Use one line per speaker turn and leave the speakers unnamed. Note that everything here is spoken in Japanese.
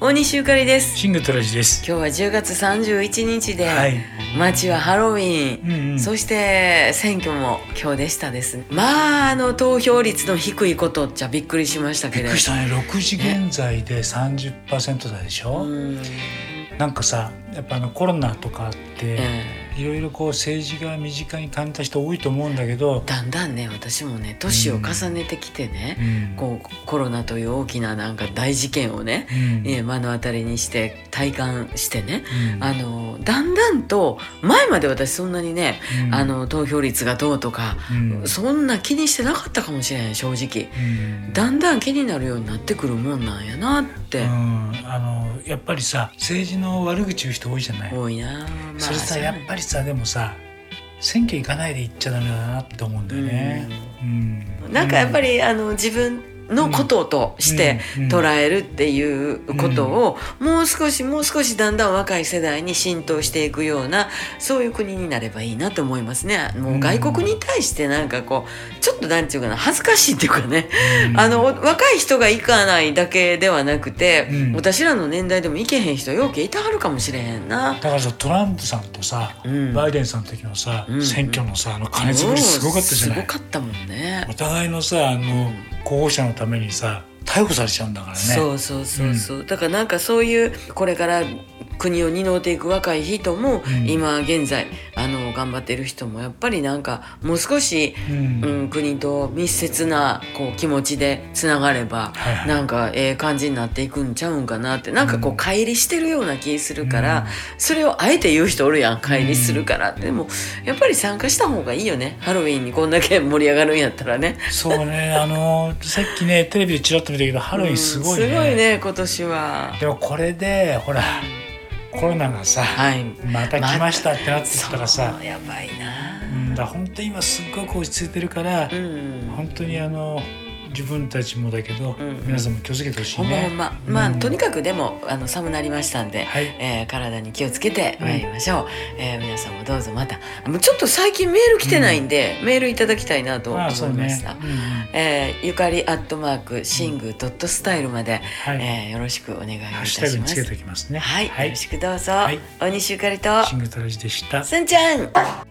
大西ゆかりです
シングトラジです。
今日は10月31日で、
はい。
街はハロウィン、
うんうん
そして選挙も今日でしたですまああの投票率の低いことっちゃびっくりしましたけれど
びっくりしたね。6時現在で30%台でしょ？
うん
なんかさ、やっぱあのコロナとかあって、
え
いろいろこう政治が身近に感じた人多いと思うんだけど
え、だんだんね私もね年を重ねてきてね
う、ん、
こうコロナという大きななんか大事件をね、
うん、
ええ目の当たりにして体感してね、
うん。
あのだんだんと前まで私そんなにね、
うん。
あの投票率がどうとか、
うん。
そんな気にしてなかったかもしれない正直。
うん。
だんだん気になるようになってくるもんなんやなって、
うん、あのやっぱりさ政治の悪口言う人多いじゃない？
多いな、まあ
それさやっぱりさでもさ選挙行かないで行っちゃダメだなって思うんだよね。うん。
なんかやっぱり、あの自分のこととして捉えるっていうことをもう少しもう少しだんだん若い世代に浸透していくようなそういう国になればいいなと思いますね。もう外国に対してなんかこうちょっとなんていうかな恥ずかしいっていうかね、
うん。
あの若い人が行かないだけではなくて、
うん。
私らの年代でも行けへん人ようけいたはるかもしれへんな。
だからさトランプさんとさ、
うん。
バイデンさんの時のさ、
うん。
選挙のさあの金づくりすごかったじゃない。
すごかったもんね。
お。互いのさあの候補者のためにさ逮捕されちゃうんだからね。
そうそうそうそう、だからなんかそういうこれから国を担っていく若い人も、
うん。
今現在あの頑張っている人もやっぱりなんかもう少し、
うん。
うん、国と密接なこう気持ちでつながれば、
はいはい。
なんかええ感じになっていくんちゃうんかなって。なんかこう
うん。
乖離してるような気するから、
うん。
それをあえて言う人おるやん乖離するから。って、でもやっぱり参加した方がいいよね。ハロウィンにこんだけ盛り上がるんやったらね。
そうね。あのさっきねテレビでちらっと見たけどハロウィンすごいね,、
うんすごいね今年は。
でもこれでほらコロナがさ、
はい。
また来ましたってなってきたらさ、
そうやばいな。
うん、だ本当に今すっごく落ち着いてるから、
うん。
本当にあの自分たちもだけど、
うん
皆さんも気をつけてほしいね。
ほんまほんま。まあ、
うん。
とにかくでもあの寒なりましたんで、
はい。
えー体に気をつけてまいりましょう、えー皆さんもどうぞまた。もうちょっと最近メール来てないんで、メールいただきたいなと思いました、。
うん
えーゆかりアットマークシングドットスタイルまで、
はい。
えーよろしくお願いいたし
ます。ね。
はい、
はい。
よろしくどうぞ、
はい。
大西ゆかりと。
シングトラジでした。
すんちゃん